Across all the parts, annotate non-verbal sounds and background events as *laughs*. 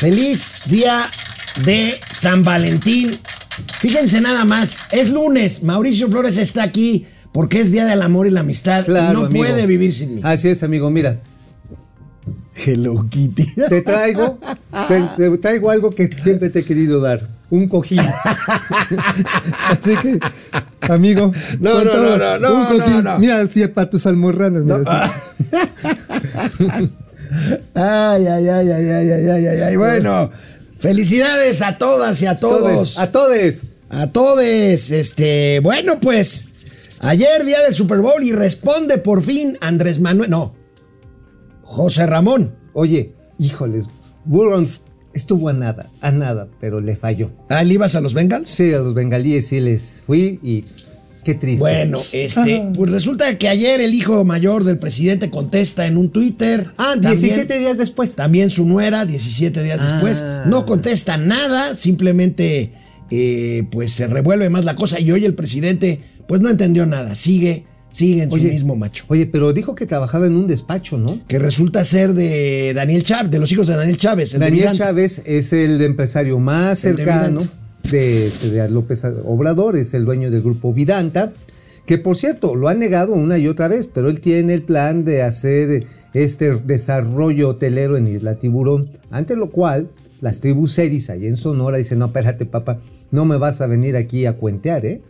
Feliz día de San Valentín. Fíjense nada más, es lunes, Mauricio Flores está aquí porque es día del amor y la amistad Claro, no amigo. puede vivir sin mí. Así es, amigo, mira. Hello Kitty. Te traigo, te, te traigo algo que siempre te he querido dar. Un cojín. *laughs* Así que, amigo. No, no, no, no, no, un cojín. no, no. Mira, así para tus almorranas. Mira, así. *laughs* Ay, ay, ay, ay, ay, ay, ay, ay, ay. Bueno, felicidades a todas y a todos. Todes, A todos. A todos, este, bueno, pues ayer día del Super Bowl y responde por fin Andrés Manuel, no, José Ramón. Oye, híjoles, Burons estuvo a nada, a nada, pero le falló. Ah, ¿le ibas a los Bengals? Sí, a los bengalíes sí les fui y qué triste. Bueno, este, pues resulta que ayer el hijo mayor del presidente contesta en un Twitter. Ah, También- 17 días después. También su nuera, 17 días Ah. después. No contesta nada, simplemente eh, pues se revuelve más la cosa y hoy el presidente pues no entendió nada, sigue, sigue en su mismo macho. Oye, pero dijo que trabajaba en un despacho, ¿no? Que resulta ser de Daniel Chávez, de los hijos de Daniel Chávez. el Daniel. Chávez es el empresario más El cercano. De, este, López Obrador, es el dueño del grupo Vidanta, que por cierto lo ha negado una y otra vez, pero él tiene el plan de hacer este desarrollo hotelero en Isla Tiburón, ante lo cual las tribus seris ahí en Sonora dicen, no, espérate papá, no me vas a venir aquí a cuentear, ¿eh?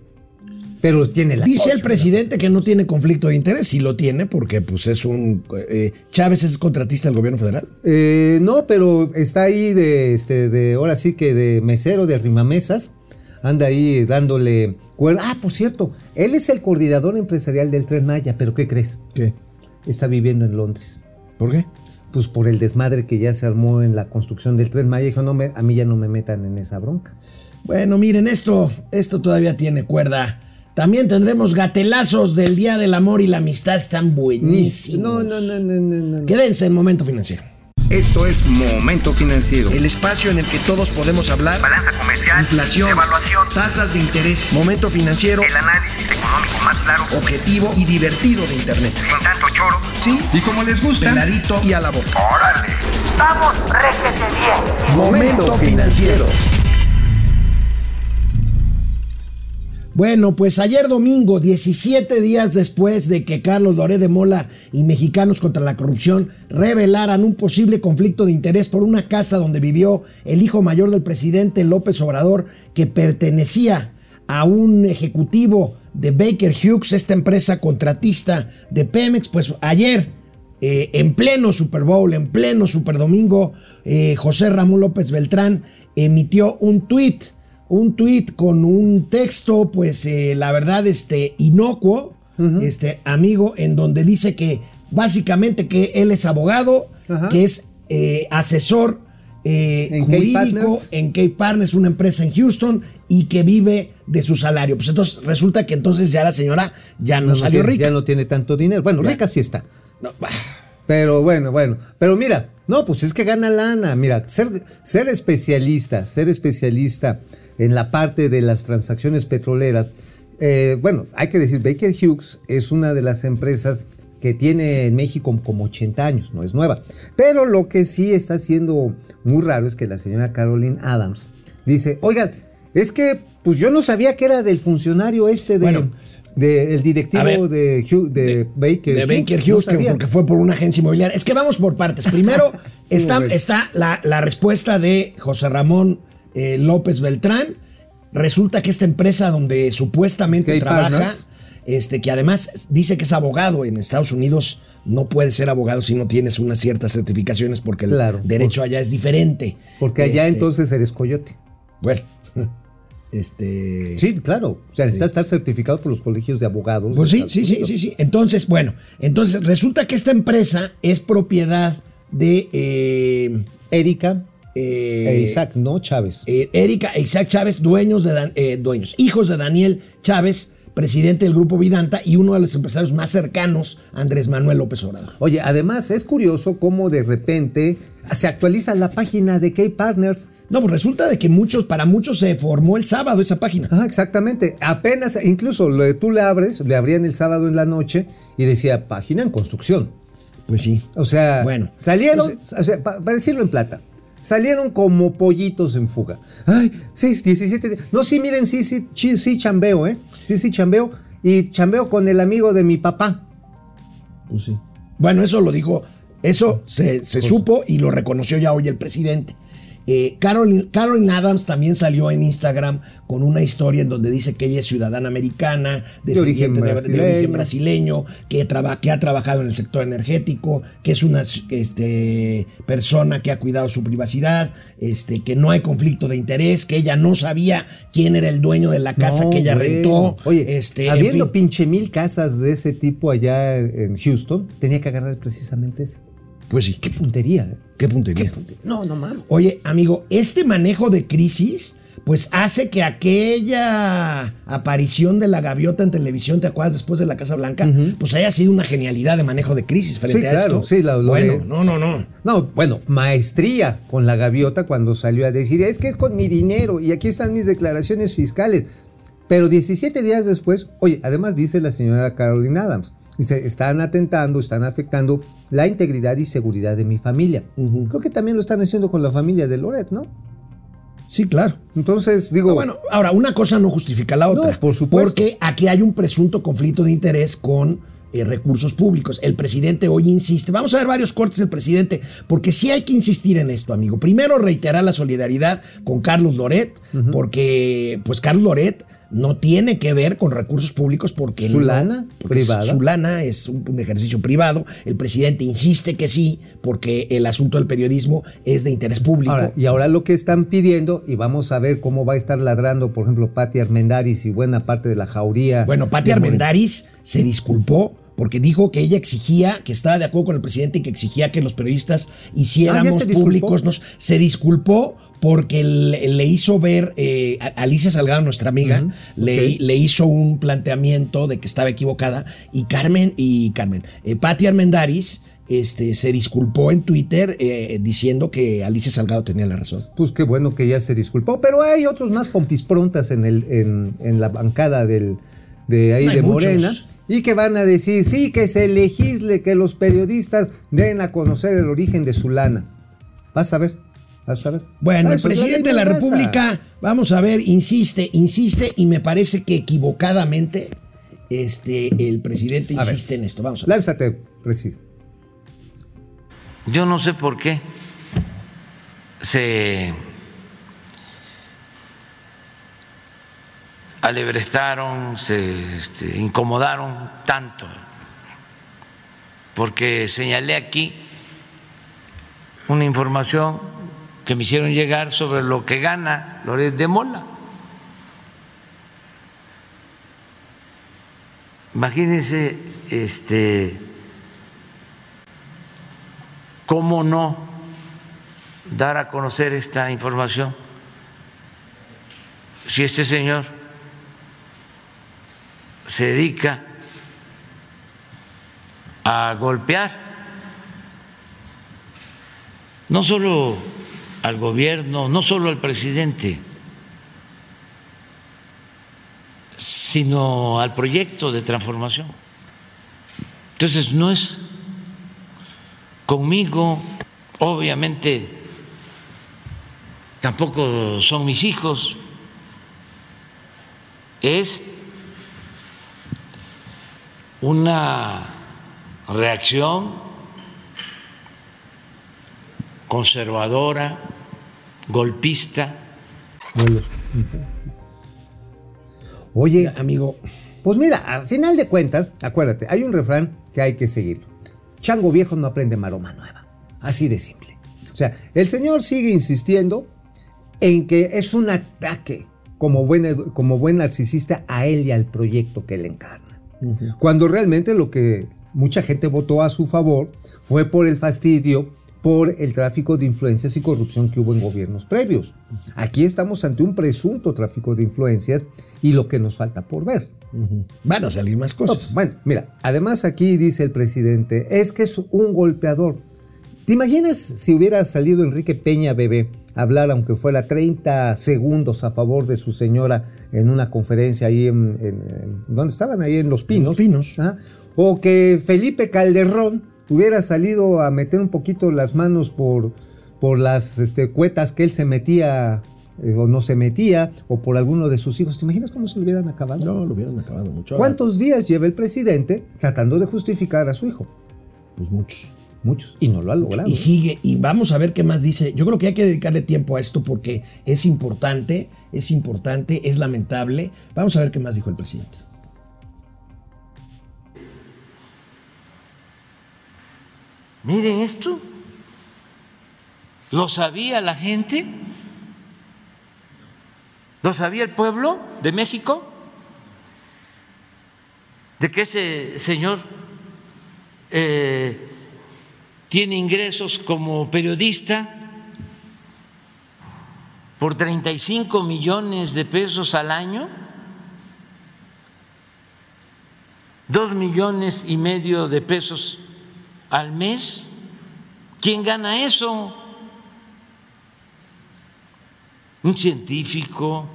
Pero tiene la... Dice el presidente que no tiene conflicto de interés, sí lo tiene, porque pues es un... eh, Chávez es contratista del gobierno federal. Eh, no, pero está ahí de, este, de, ahora sí que de mesero, de rimamesas. Anda ahí dándole cuerda. Ah, por cierto, él es el coordinador empresarial del Tren Maya, pero ¿qué crees? ¿Qué? Está viviendo en Londres. ¿Por qué? Pues por el desmadre que ya se armó en la construcción del Tren Maya. Dijo, no, me- a mí ya no me metan en esa bronca. Bueno, miren, esto, esto todavía tiene cuerda. También tendremos gatelazos del Día del Amor y la Amistad, están buenísimos. No, no, no, no, no, no. Quédense en Momento Financiero. Esto es Momento Financiero. El espacio en el que todos podemos hablar. Balanza comercial, Inflación, evaluación, tasas de interés, momento financiero, el análisis económico más claro, objetivo y divertido de Internet. sin tanto choro. Sí, Y como les gusta, peladito y a la boca. ¡Órale! ¡Vamos, réjete bien! Momento financiero. Bueno, pues ayer domingo, 17 días después de que Carlos Loré de Mola y Mexicanos contra la Corrupción revelaran un posible conflicto de interés por una casa donde vivió el hijo mayor del presidente López Obrador, que pertenecía a un ejecutivo de Baker Hughes, esta empresa contratista de Pemex, pues ayer eh, en pleno Super Bowl, en pleno Super Domingo, eh, José Ramón López Beltrán emitió un tuit, un tuit con un texto, pues eh, la verdad, este, inocuo, este, amigo, en donde dice que básicamente que él es abogado, que es eh, asesor eh, En jurídico en Cape Partners, una empresa en Houston, y que vive de su salario. Pues entonces resulta que entonces ya la señora ya no, salió tiene- rica. Ya no tiene tanto dinero. Bueno, Ya. rica sí está. No. Pero bueno, bueno. Pero mira, no, pues es que gana lana. Mira, ser, especialista, ser especialista en la parte de las transacciones petroleras. eh, bueno, hay que decir, Baker Hughes es una de las empresas que tiene en México como 80 años, no es nueva. Pero lo que sí está siendo muy raro es que la señora Caroline Adams dice, oigan, es que pues yo no sabía que era del funcionario este de... Bueno, del directivo a ver, de, de, Baker de Baker Hughes, porque fue por una agencia inmobiliaria. Es que vamos por partes. Primero *laughs* está, está la, la respuesta de José Ramón eh, López Beltrán. Resulta que esta empresa donde supuestamente trabaja, Partners. este, que además dice que es abogado en Estados Unidos, no puede ser abogado si no tienes unas ciertas certificaciones porque el Claro, derecho allá es diferente. Porque allá Este, entonces eres coyote. Bueno, este. Sí, claro. O sea, necesitas estar certificado por los colegios de abogados. Pues sí, sí, sí, sí, sí. Entonces, bueno, entonces resulta que esta empresa es propiedad de eh, Erika eh, e Isaac, no Chávez. eh, Erika e Isaac Chávez, dueños de Dan- eh, dueños, hijos de Daniel Chávez, presidente del grupo Vidanta y uno de los empresarios más cercanos a Andrés Manuel López Obrador. Oye, además es curioso cómo de repente se actualiza la página de K-Partners. No, pues resulta de que muchos, para muchos se formó el sábado esa página. Ah, exactamente. Apenas, incluso tú le abres, le abrían el sábado en la noche y decía página en construcción. Pues sí. O sea, Bueno, salieron, pues, o sea, pa- para decirlo en plata, salieron como pollitos en fuga. Ay, 6, 17. No, sí, miren, sí, sí, sí, sí, chambeo, ¿eh? Sí, sí, chambeo. Y chambeo con el amigo de mi papá. Pues sí. Bueno, eso lo dijo, eso se, se supo y lo reconoció ya hoy el presidente. Eh, Carolyn, Carolyn Adams también salió en Instagram con una historia en donde dice que ella es ciudadana americana, De origen descendiente de, de brasileño. origen brasileño, que, traba- que ha trabajado en el sector energético, que es una este, persona que ha cuidado su privacidad, este, que no hay conflicto de interés, que ella no sabía quién era el dueño de la casa No, que ella bueno. rentó. Oye, este, en habiendo fin. pinche mil casas de ese tipo allá en Houston, tenía que agarrar precisamente ese. Pues sí, Qué puntería. qué puntería. No, no mames. Oye, amigo, este manejo de crisis, pues hace que aquella aparición de la gaviota en televisión, ¿te acuerdas? Después de la Casa Blanca, pues haya sido una genialidad de manejo de crisis frente Sí, a claro, esto. sí, lo- lo bueno, de- no, no, no. No, bueno, maestría con la gaviota cuando salió a decir, es que es con mi dinero y aquí están mis declaraciones fiscales. Pero 17 días después, oye, además dice la señora Caroline Adams, dice, están atentando, están afectando la integridad y seguridad de mi familia. Creo que también lo están haciendo con la familia de Loret, ¿no? Sí, claro. Entonces, digo, Bueno, ahora, una cosa no justifica la otra. No, por supuesto. Porque aquí hay un presunto conflicto de interés con eh, recursos públicos. El presidente hoy insiste. Vamos a ver varios cortes del presidente, porque sí hay que insistir en esto, amigo. Primero, reiterar la solidaridad con Carlos Loret, porque, pues, Carlos Loret no tiene que ver con recursos públicos porque ¿Su no- lana privada? Su lana es un, un ejercicio privado. El presidente insiste que sí, porque el asunto del periodismo es de interés público. Ahora, y ahora lo que están pidiendo, y vamos a ver cómo va a estar ladrando, por ejemplo, Pati Armendaris y buena parte de la jauría. Bueno, Pati. Armendaris se disculpó porque dijo que ella exigía, que estaba de acuerdo con el presidente y que exigía que los periodistas hiciéramos Ah, ¿ya se disculpó? públicos. Nos, se disculpó porque le, le hizo ver, eh, Alicia Salgado, nuestra amiga, le, hizo un planteamiento de que estaba equivocada y Carmen, y Carmen, eh, Pati Armendaris este, se disculpó en Twitter eh, diciendo que Alicia Salgado tenía la razón. Pues qué bueno que ya se disculpó, pero hay otros más pompis prontas en, el, en, en la bancada del, de ahí de muchos. Morena. Y que van a decir, sí, que se legisle, que los periodistas den a conocer el origen de su lana. Vas a ver, a. Bueno, Ah, el presidente de la. República, vamos a ver, insiste, insiste, y me parece que equivocadamente este, el presidente A ver. insiste en esto. Vamos a ver. Lánzate, presidente. Yo no sé por qué se alebrestaron, se este, incomodaron tanto, porque señalé aquí una información que me hicieron llegar sobre lo que gana Loret de Mola. Imagínense, este, cómo no dar a conocer esta información si este señor se dedica a golpear no solo al gobierno, no solo al presidente, sino al proyecto de transformación. Entonces no es conmigo, obviamente tampoco son mis hijos, es una reacción conservadora, golpista, Oye, Amigo, Pues mira, al final de cuentas, acuérdate, hay un refrán que hay que seguirlo. Chango viejo no aprende maroma nueva. Así de simple. O sea, el señor sigue insistiendo en que es un ataque como buen, como buen narcisista a él y al proyecto que él encarna. Cuando realmente lo que mucha gente votó a su favor fue por el fastidio, por el tráfico de influencias y corrupción que hubo en gobiernos previos. Aquí estamos ante un presunto tráfico de influencias y lo que nos falta por ver. van a salir más cosas. pues, bueno, mira, además aquí dice el presidente, es que es un golpeador. ¿Te imaginas si hubiera salido Enrique Peña Bebé a hablar, aunque fuera 30 segundos a favor de su señora en una conferencia ahí en, en- en- ¿dónde estaban? Ahí en Los Pinos. Los Pinos. Ajá. O que Felipe Calderón hubiera salido a meter un poquito las manos por, por las este, cuetas que él se metía eh, o no se metía, o por alguno de sus hijos. ¿Te imaginas cómo se lo hubieran acabado? No, lo hubieran acabado mucho. ¿Cuántos días lleva el presidente tratando de justificar a su hijo? Pues muchos. Muchos. Y no lo ha logrado. Y sigue, y vamos a ver qué más dice. Yo creo que hay que dedicarle tiempo a esto porque es importante, es importante, es lamentable. Vamos a ver qué más dijo el presidente. Miren esto. ¿Lo sabía la gente? ¿Lo sabía el pueblo de México? De que ese señor eh, tiene ingresos como periodista por 35 millones de pesos al año, dos millones y medio de pesos al mes. ¿Quién gana eso? Un científico,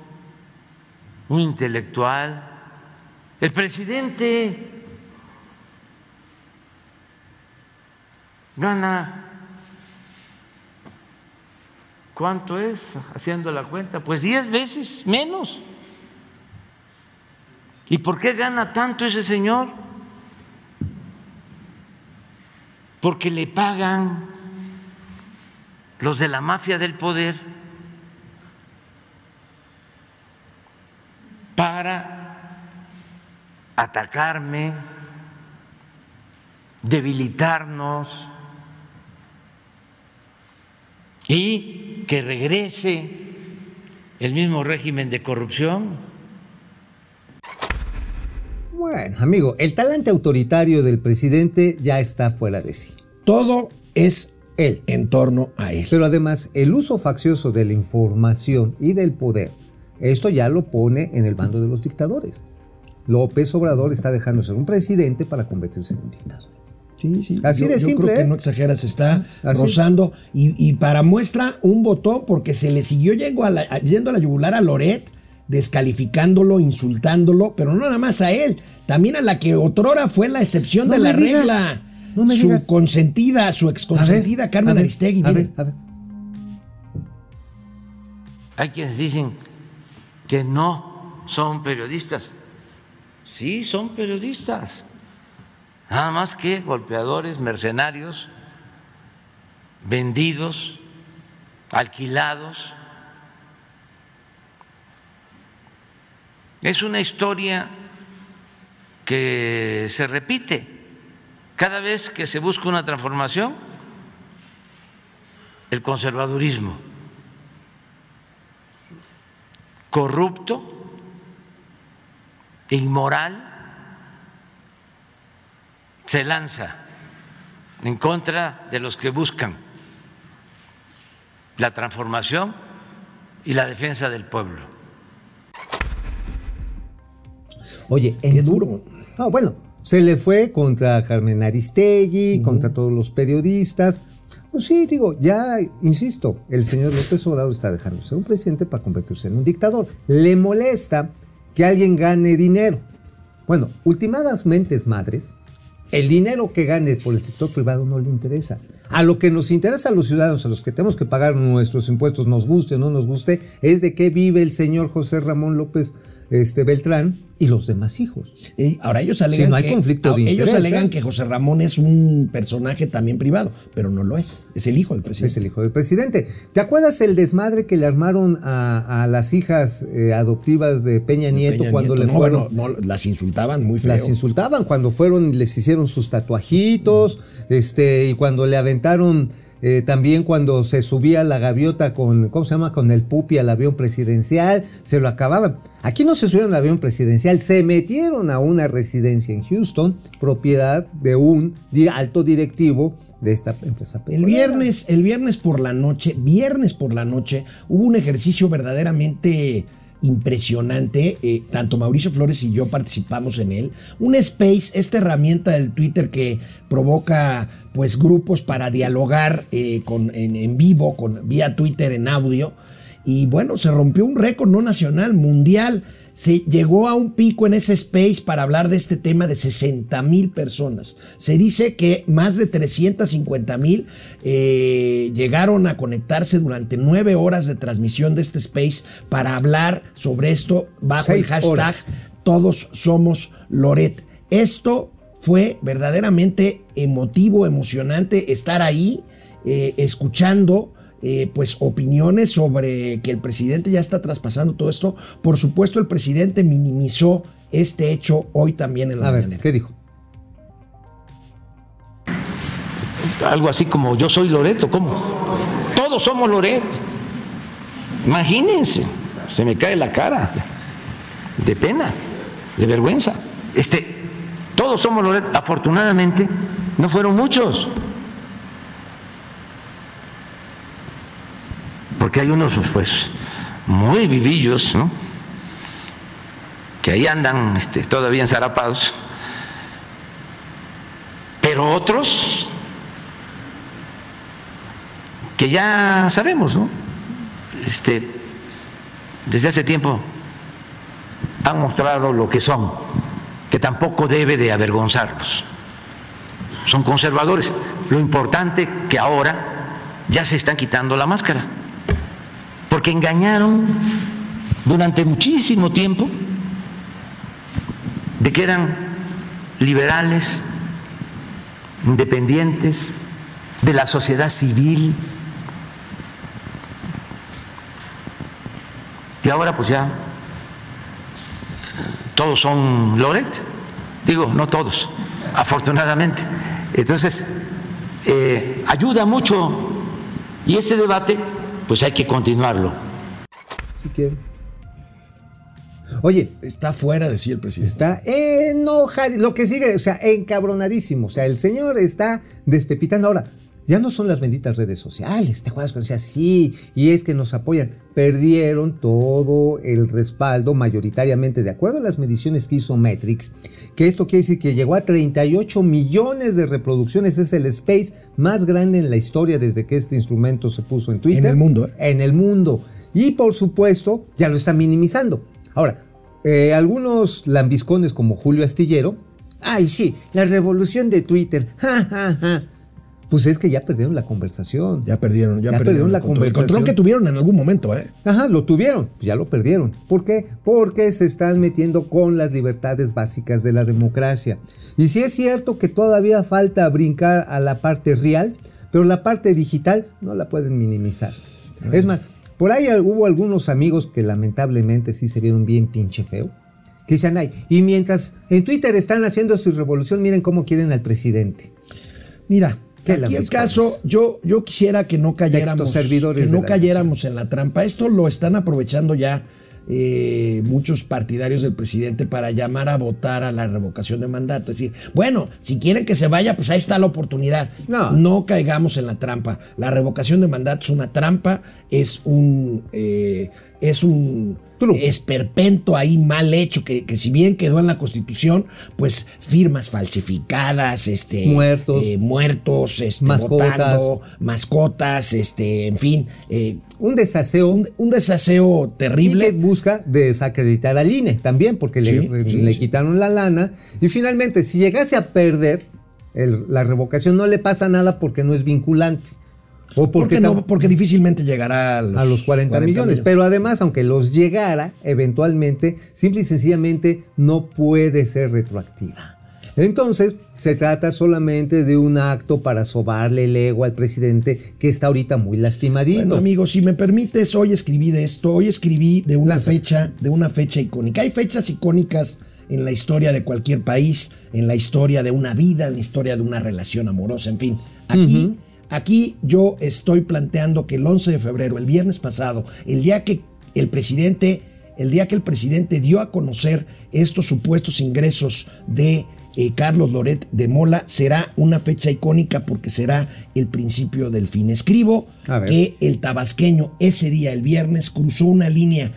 un intelectual, el presidente gana, ¿cuánto es haciendo la cuenta? Pues diez veces menos. ¿Y por qué gana tanto ese señor? Porque le pagan los de la mafia del poder para atacarme, debilitarnos y que regrese el mismo régimen de corrupción. Bueno, amigo, el talante autoritario del presidente ya está fuera de sí. Todo es Él. en torno a él. Pero además, el uso faccioso de la información y del poder, esto ya lo pone en el bando de los dictadores. López Obrador está dejando de ser un presidente para convertirse en un dictador. Sí, sí. Así Yo- de yo simple, creo que ¿eh? no exageras, está Así. rozando. Y, y para muestra, un votó porque se le siguió yendo a la, yendo a la yugular a Loret, descalificándolo, insultándolo, pero no nada más a él, también a la que otrora fue la excepción No de la digas, regla. no me su digas. consentida, su A ver, exconsentida, Carmen a ver, Aristegui. A ver, a ver. Hay quienes dicen que no son periodistas. Sí, son periodistas. Nada más que golpeadores, mercenarios, vendidos, alquilados. Es una historia que se repite. Cada vez que se busca una transformación, el conservadurismo corrupto, inmoral, se lanza en contra de los que buscan la transformación y la defensa del pueblo. Oye, en Qué duro. Ah, bueno, se le fue contra Carmen Aristegui, contra todos los periodistas. Pues sí, digo, ya, insisto, el señor López Obrador está dejando de ser un presidente para convertirse en un dictador. Le molesta que alguien gane dinero. Bueno, ultimadas mentes madres, el dinero que gane por el sector privado no le interesa. A lo que nos interesa a los ciudadanos, a los que tenemos que pagar nuestros impuestos, nos guste o no nos guste, es de qué vive el señor José Ramón López este, Beltrán y los demás hijos. Y ahora ellos alegan Sí, no hay que, conflicto de ellos interés, alegan ¿eh? que José Ramón es un personaje también privado, pero no lo es. Es el hijo del presidente. Es el hijo del presidente. ¿Te acuerdas el desmadre que le armaron a, a las hijas eh, adoptivas de Peña Nieto Peña cuando Nieto. le No, fueron... bueno, no, las insultaban muy feo. Las insultaban cuando fueron y les hicieron sus tatuajitos, este, y cuando le aventaron eh, también cuando se subía la gaviota con, ¿cómo se llama? Con el pupi al avión presidencial, se lo acababan. Aquí no se subieron al avión presidencial, se metieron a una residencia en Houston, propiedad de un alto directivo de esta empresa El viernes, el viernes por la noche, viernes por la noche, hubo un ejercicio verdaderamente impresionante. eh, tanto Mauricio Flores y yo participamos en él. Un space, esta herramienta del Twitter que provoca pues grupos para dialogar eh, con, en, en vivo, con, vía Twitter en audio. Y bueno, se rompió un récord no nacional, mundial. se llegó a un pico en ese space para hablar de este tema de 60 mil personas. Se dice que más de 350 mil eh, llegaron a conectarse durante nueve horas de transmisión de este space para hablar sobre esto bajo Seis el hashtag horas. Todos somos Loret. Esto fue verdaderamente emotivo, emocionante estar ahí eh, escuchando eh, pues opiniones sobre que el presidente ya está traspasando todo esto. Por supuesto, el presidente minimizó este hecho hoy también en la A ver. ¿qué dijo? Algo así como yo soy Loreto, ¿cómo? Todos somos Loreto. Imagínense, se me cae la cara de pena, de vergüenza. Este, todos somos Loreto. Afortunadamente, no fueron muchos. Porque hay unos, pues, muy vivillos, ¿no? Que ahí andan este, todavía ensarapados. Pero otros que ya sabemos, ¿no? Este, desde hace tiempo han mostrado lo que son, que tampoco debe de avergonzarlos. Son conservadores. Lo importante que ahora ya se están quitando la máscara, porque engañaron durante muchísimo tiempo de que eran liberales, independientes, de la sociedad civil. Y ahora pues ya todos son Loret. Digo, no todos, afortunadamente. Entonces, eh, ayuda mucho. Y este debate, pues hay que continuarlo. Si. Oye, Está fuera, decía el presidente. está enojado. Lo que sigue, o sea, encabronadísimo. O sea, el señor está despepitando. Ahora, ya no son las benditas redes sociales. ¿Te acuerdas cuando decía sí? Y es que nos apoyan. Perdieron todo el respaldo mayoritariamente, de acuerdo a las mediciones que hizo Metrix, que esto quiere decir que llegó a 38 millones de reproducciones. Es el space más grande en la historia desde que este instrumento se puso en Twitter. En el mundo, ¿eh? En el mundo. Y por supuesto, ya lo están minimizando. Ahora, eh, algunos lambiscones como Julio Astillero, ay sí, la revolución de Twitter, *laughs* ja, ja, ja. Pues es que ya perdieron la conversación. Ya perdieron, ya, Ya perdieron la control. El control conversación. que tuvieron en algún momento, ¿eh? Ajá, lo tuvieron, ya lo perdieron. ¿Por qué? Porque se están metiendo con las libertades básicas de la democracia. Y sí es cierto que todavía falta brincar a la parte real, pero la parte digital no la pueden minimizar. Es más, por ahí hubo algunos amigos que lamentablemente sí se vieron bien pinche feo. Que decían, ay, y mientras en Twitter están haciendo su revolución, miren cómo quieren al presidente. Mira, ¿Qué aquí el caso, yo, yo quisiera que no cayéramos, servidores que no cayéramos en la trampa. Esto lo están aprovechando ya eh, muchos partidarios del presidente para llamar a votar a la revocación de mandato. Es decir, bueno, si quieren que se vaya, pues ahí está la oportunidad. No. caigamos en la trampa. La revocación de mandato es una trampa, es un, eh, es un esperpento ahí mal hecho, que, que si bien quedó en la Constitución, pues firmas falsificadas, este, Muertos. eh, muertos, este, Mascotas. votando, mascotas, este, en fin, eh, Un desaseo. un, un desaseo Y terrible. que busca desacreditar al INE también, porque le, sí, le sí. quitaron la lana. Y finalmente, si llegase a perder el- la revocación, no le pasa nada porque no es vinculante. O porque, porque, no, porque difícilmente llegará a los, a los 40, millones. Pero además, aunque los llegara, eventualmente, simple y sencillamente no puede ser retroactiva. Entonces, se trata solamente de un acto para sobarle el ego al presidente que está ahorita muy lastimadito. Bueno, amigo, si me permites, hoy escribí de esto, hoy escribí de una fecha, de una fecha icónica. Hay fechas icónicas en la historia de cualquier país, en la historia de una vida, en la historia de una relación amorosa, en fin. Aquí, aquí yo estoy planteando que el 11 de febrero, el viernes pasado, el día que el presidente, el día que el presidente dio a conocer estos supuestos ingresos de eh, Carlos Loret de Mola, será una fecha icónica porque será el principio del fin. Escribo que el tabasqueño ese día, el viernes, cruzó una línea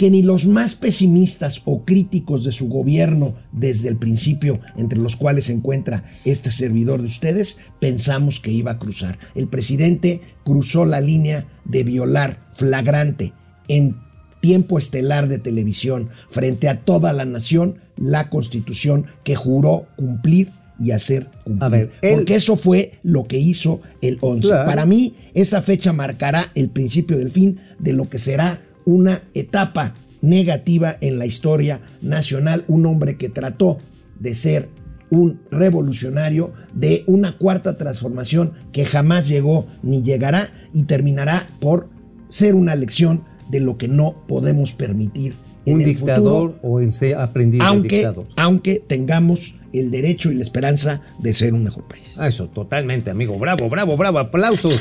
que ni los más pesimistas o críticos de su gobierno desde el principio, entre los cuales se encuentra este servidor de ustedes, pensamos que iba a cruzar. El presidente cruzó la línea de violar flagrante en tiempo estelar de televisión frente a toda la nación la constitución que juró cumplir y hacer cumplir. A ver, él- Porque eso fue lo que hizo el 11. Claro. Para mí, esa fecha marcará el principio del fin de lo que será una etapa negativa en la historia nacional. Un hombre que trató de ser un revolucionario de una cuarta transformación que jamás llegó ni llegará y terminará por ser una lección de lo que no podemos permitir en Un el dictador futuro, o en ser aprendiz de aunque, dictador. aunque tengamos el derecho y la esperanza de ser un mejor país. Ah, Eso, totalmente, amigo. Bravo, bravo, bravo. Aplausos.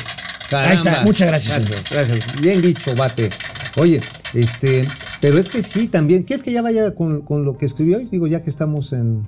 Caramba. Ahí está. Muchas gracias, Gracias, gracias. Bien dicho, Bate. Oye, este, pero es que sí, también. ¿Quieres que ya vaya con, con lo que escribió hoy? Digo, ya que estamos en.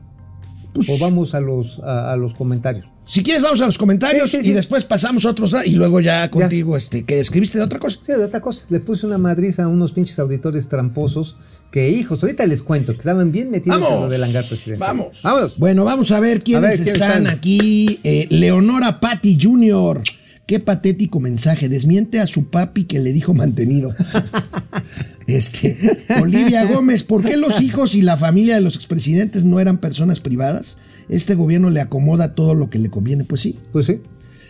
Pues, o vamos a los, a, a los comentarios. Si quieres, vamos a los comentarios Sí, sí, sí. y después pasamos a otros y luego ya contigo, este, que escribiste de otra cosa. Sí, de otra cosa. Le puse una madriza a unos pinches auditores tramposos que, hijos, ahorita les cuento que estaban bien metidos en lo del hangar presidencial. Vamos. Vámonos. Bueno, vamos a ver quiénes A ver, ¿quiénes están, están? aquí. Eh, Leonora Patti Jr. Qué patético mensaje. Desmiente a su papi que le dijo mantenido. *laughs* Este, *laughs* Olivia Gómez, ¿por qué los hijos y la familia de los expresidentes no eran personas privadas? Este gobierno le acomoda todo lo que le conviene. Pues sí. Pues sí.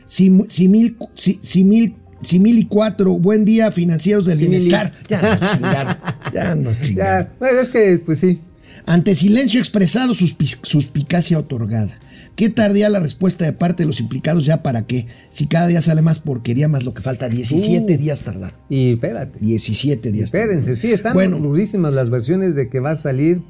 Sim- simil, si- simil, simil y cuatro, buen día, financieros del Simili. bienestar. *laughs* Ya nos chingaron. Ya nos chingaron. Ya, bueno, es que, pues sí. Ante silencio expresado, suspi- suspicacia otorgada. Qué tardía la respuesta de parte de los implicados, ya para qué. Si cada día sale más porquería, más lo que falta. 17 Uh. días tardar. Y espérate. 17 días Espérense, sí, están Bueno. durísimas las versiones de que va a salir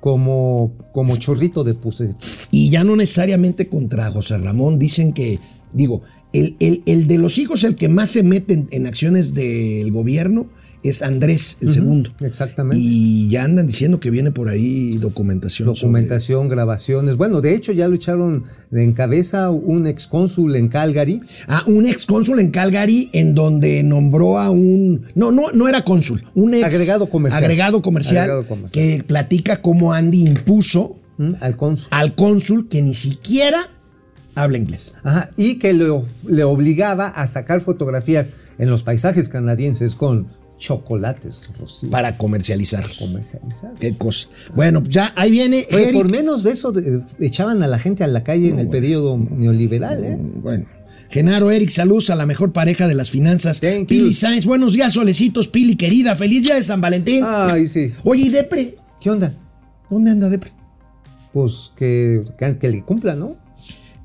como, como chorrito de puse. Y ya no necesariamente contra José Ramón, dicen que, digo, el, el- el de los hijos, el que más se mete en, en acciones del gobierno, es Andrés, el segundo. exactamente. Y ya andan diciendo que viene por ahí documentación. sobre- Documentación, grabaciones. Bueno, de hecho ya lo echaron en cabeza un excónsul en Calgary. Ah, un ex cónsul en Calgary en donde nombró a un. No, no, no era cónsul, un ex. Agregado comercial. Agregado comercial, Agregado comercial. que platica cómo Andy impuso ¿m? al cónsul. al cónsul que ni siquiera habla inglés. Ajá, y que le obligaba a sacar fotografías en los paisajes canadienses con chocolates rocío Para comercializar. comercializar. Qué cosa. Bueno, pues ya ahí viene. Oye, por menos de eso de- echaban a la gente a la calle en el periodo neoliberal, ¿eh? Bueno. Genaro Eric, saludos a la mejor pareja de las finanzas. Thank Pili you. Sainz, buenos días, solecitos. Pili, querida, feliz día de San Valentín. Ay, sí. Oye, ¿y Depre? ¿Qué onda? ¿Dónde anda Depre? Pues que, que, que le cumpla, ¿no?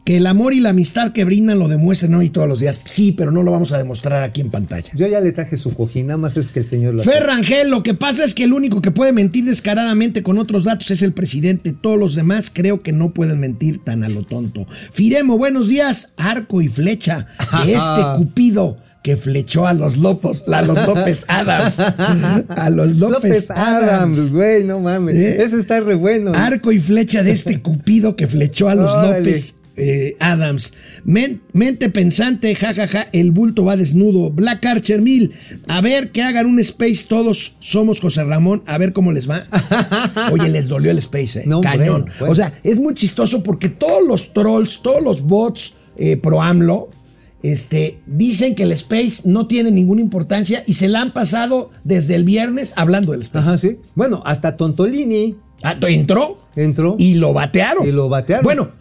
Que el amor y la amistad que brindan lo demuestren hoy todos los días. Sí, pero no lo vamos a demostrar aquí en pantalla. Yo ya le traje su cojín, nada más es que el señor lo Fer Rangel, lo que pasa es que el único que puede mentir descaradamente con otros datos es el presidente. Todos los demás creo que no pueden mentir tan a lo tonto. Firemo, buenos días. Arco y flecha de *laughs* este Cupido que flechó a los Lopos, a los López *laughs* Adams. A los López, López Adams, güey, no mames. ¿Eh? Ese está re bueno. Arco y flecha de este Cupido que flechó a los Órale. López eh, Adams. Men- mente pensante, jajaja, el bulto va desnudo. Black Archer Mil, a ver que hagan un space todos. Somos José Ramón, a ver cómo les va. *laughs* Oye, les dolió el space, eh. No, Cañón. bueno, bueno. O sea, es muy chistoso porque todos los trolls, todos los bots eh, pro AMLO. Este, dicen que el Space no tiene ninguna importancia y se la han pasado desde el viernes hablando del Space. Ajá, sí. Bueno, hasta Tontolini Ah, entró entró. y lo batearon. Y lo batearon. Bueno.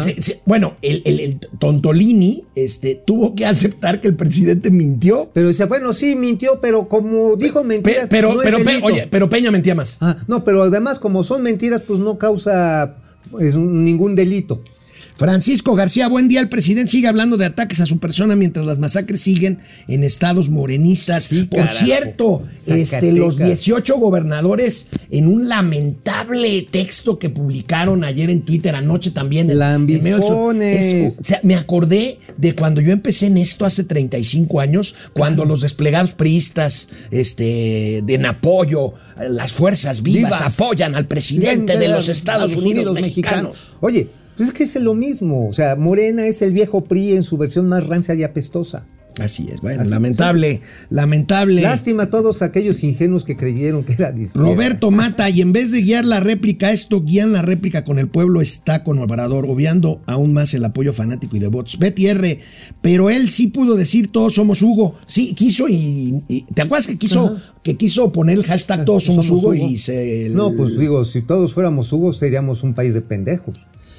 Se- se- bueno, el, el- el Tontolini este, tuvo que aceptar que el presidente mintió. Pero decía, bueno, sí, mintió, pero como dijo Pe- mentiras, pero, no es pero, Pe- oye, pero Peña mentía más. Ah, no, pero además, como son mentiras, pues no causa pues, un- ningún delito. Francisco García, buen día. El presidente sigue hablando de ataques a su persona mientras las masacres siguen en estados morenistas. Sí, Por carajo. cierto, este, los 18 gobernadores en un lamentable texto que publicaron ayer en Twitter, anoche también. en-. Es- o sea, me acordé de cuando yo empecé en esto hace 35 años, cuando los desplegados priistas este, de en apoyo, las fuerzas vivas, Vivas. apoyan al presidente de los Estados Unidos, mexicanos. Oye, pues es que es lo mismo. O sea, Morena es el viejo PRI en su versión más rancia y apestosa. Así es, bueno, Así- lamentable, lamentable. Lástima a todos aquellos ingenuos que creyeron que era izquierda. Roberto Mata, y en vez de guiar la réplica, esto guían la réplica con el pueblo, está con Obrador, obviando aún más el apoyo fanático y de votos. Betty R, pero él sí pudo decir todos somos Hugo. Sí, quiso y. y- ¿Te acuerdas que quiso, que quiso poner el hashtag todos somos, Hugo, y se. No, pues digo, si todos fuéramos Hugo, seríamos un país de pendejos.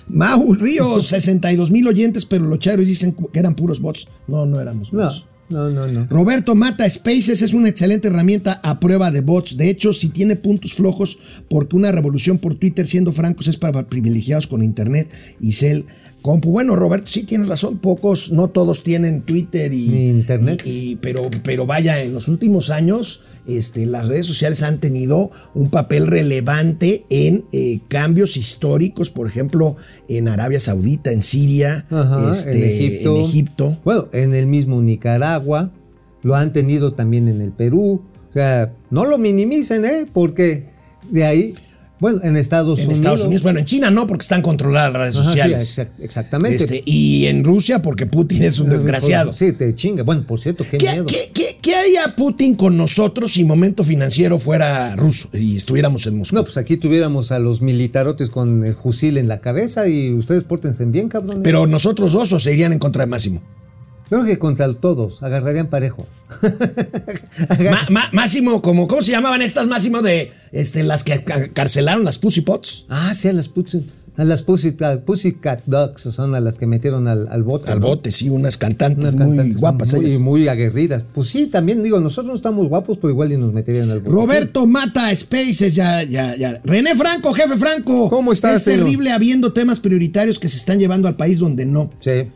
Mau Ríos, 62 mil oyentes, pero los chairos dicen que eran puros bots. No, no éramos No, bots. no, no, no. Roberto Mata, Spaces es una excelente herramienta a prueba de bots. De hecho, si tiene puntos flojos, porque una revolución por Twitter, siendo francos, es para privilegiados con Internet y Cell. Compu. Bueno, Roberto, sí tienes razón. Pocos, no todos tienen Twitter y Internet. y- y- pero, pero vaya, en los últimos años, este, las redes sociales han tenido un papel relevante en eh, cambios históricos, por ejemplo, en Arabia Saudita, en Siria, Ajá, este, en Egipto. en Egipto. Bueno, en el mismo Nicaragua, lo han tenido también en el Perú. O sea, no lo minimicen, ¿eh? Porque de ahí, bueno, en Estados En Unidos. Estados Unidos, bueno, en China no, porque están controladas las redes Ajá, sí, sociales. exact- exactamente. Este, y en Rusia, porque Putin es un desgraciado. Sí, te chinga. Bueno, por cierto, qué, ¿Qué, miedo. qué- qué- qué haría Putin con nosotros si Momento Financiero fuera ruso y estuviéramos en Moscú? No, pues aquí tuviéramos a los militarotes con el fusil en la cabeza y ustedes pórtense bien, cabrones. Pero nosotros dos o se irían en contra de Máximo. Creo que contra todos agarrarían parejo. *laughs* Ma- Máximo, como, ¿cómo se llamaban estas Máximo de este, las que ca- carcelaron las Pussy Pots? Ah, sí, a las Pussy, a las Pussycat, Pussycat Dogs son a las que metieron al, al bote. Al ¿no? bote, sí, unas cantantes Unas muy cantantes guapas. muy, ellas. muy aguerridas. Pues sí, también digo, nosotros no estamos guapos, pero igual y nos meterían al bote. Roberto Mata Spaces, ya, ya, ya. René Franco, jefe Franco. ¿Cómo estás, Es señor? terrible habiendo temas prioritarios que se están llevando al país donde no. Sí.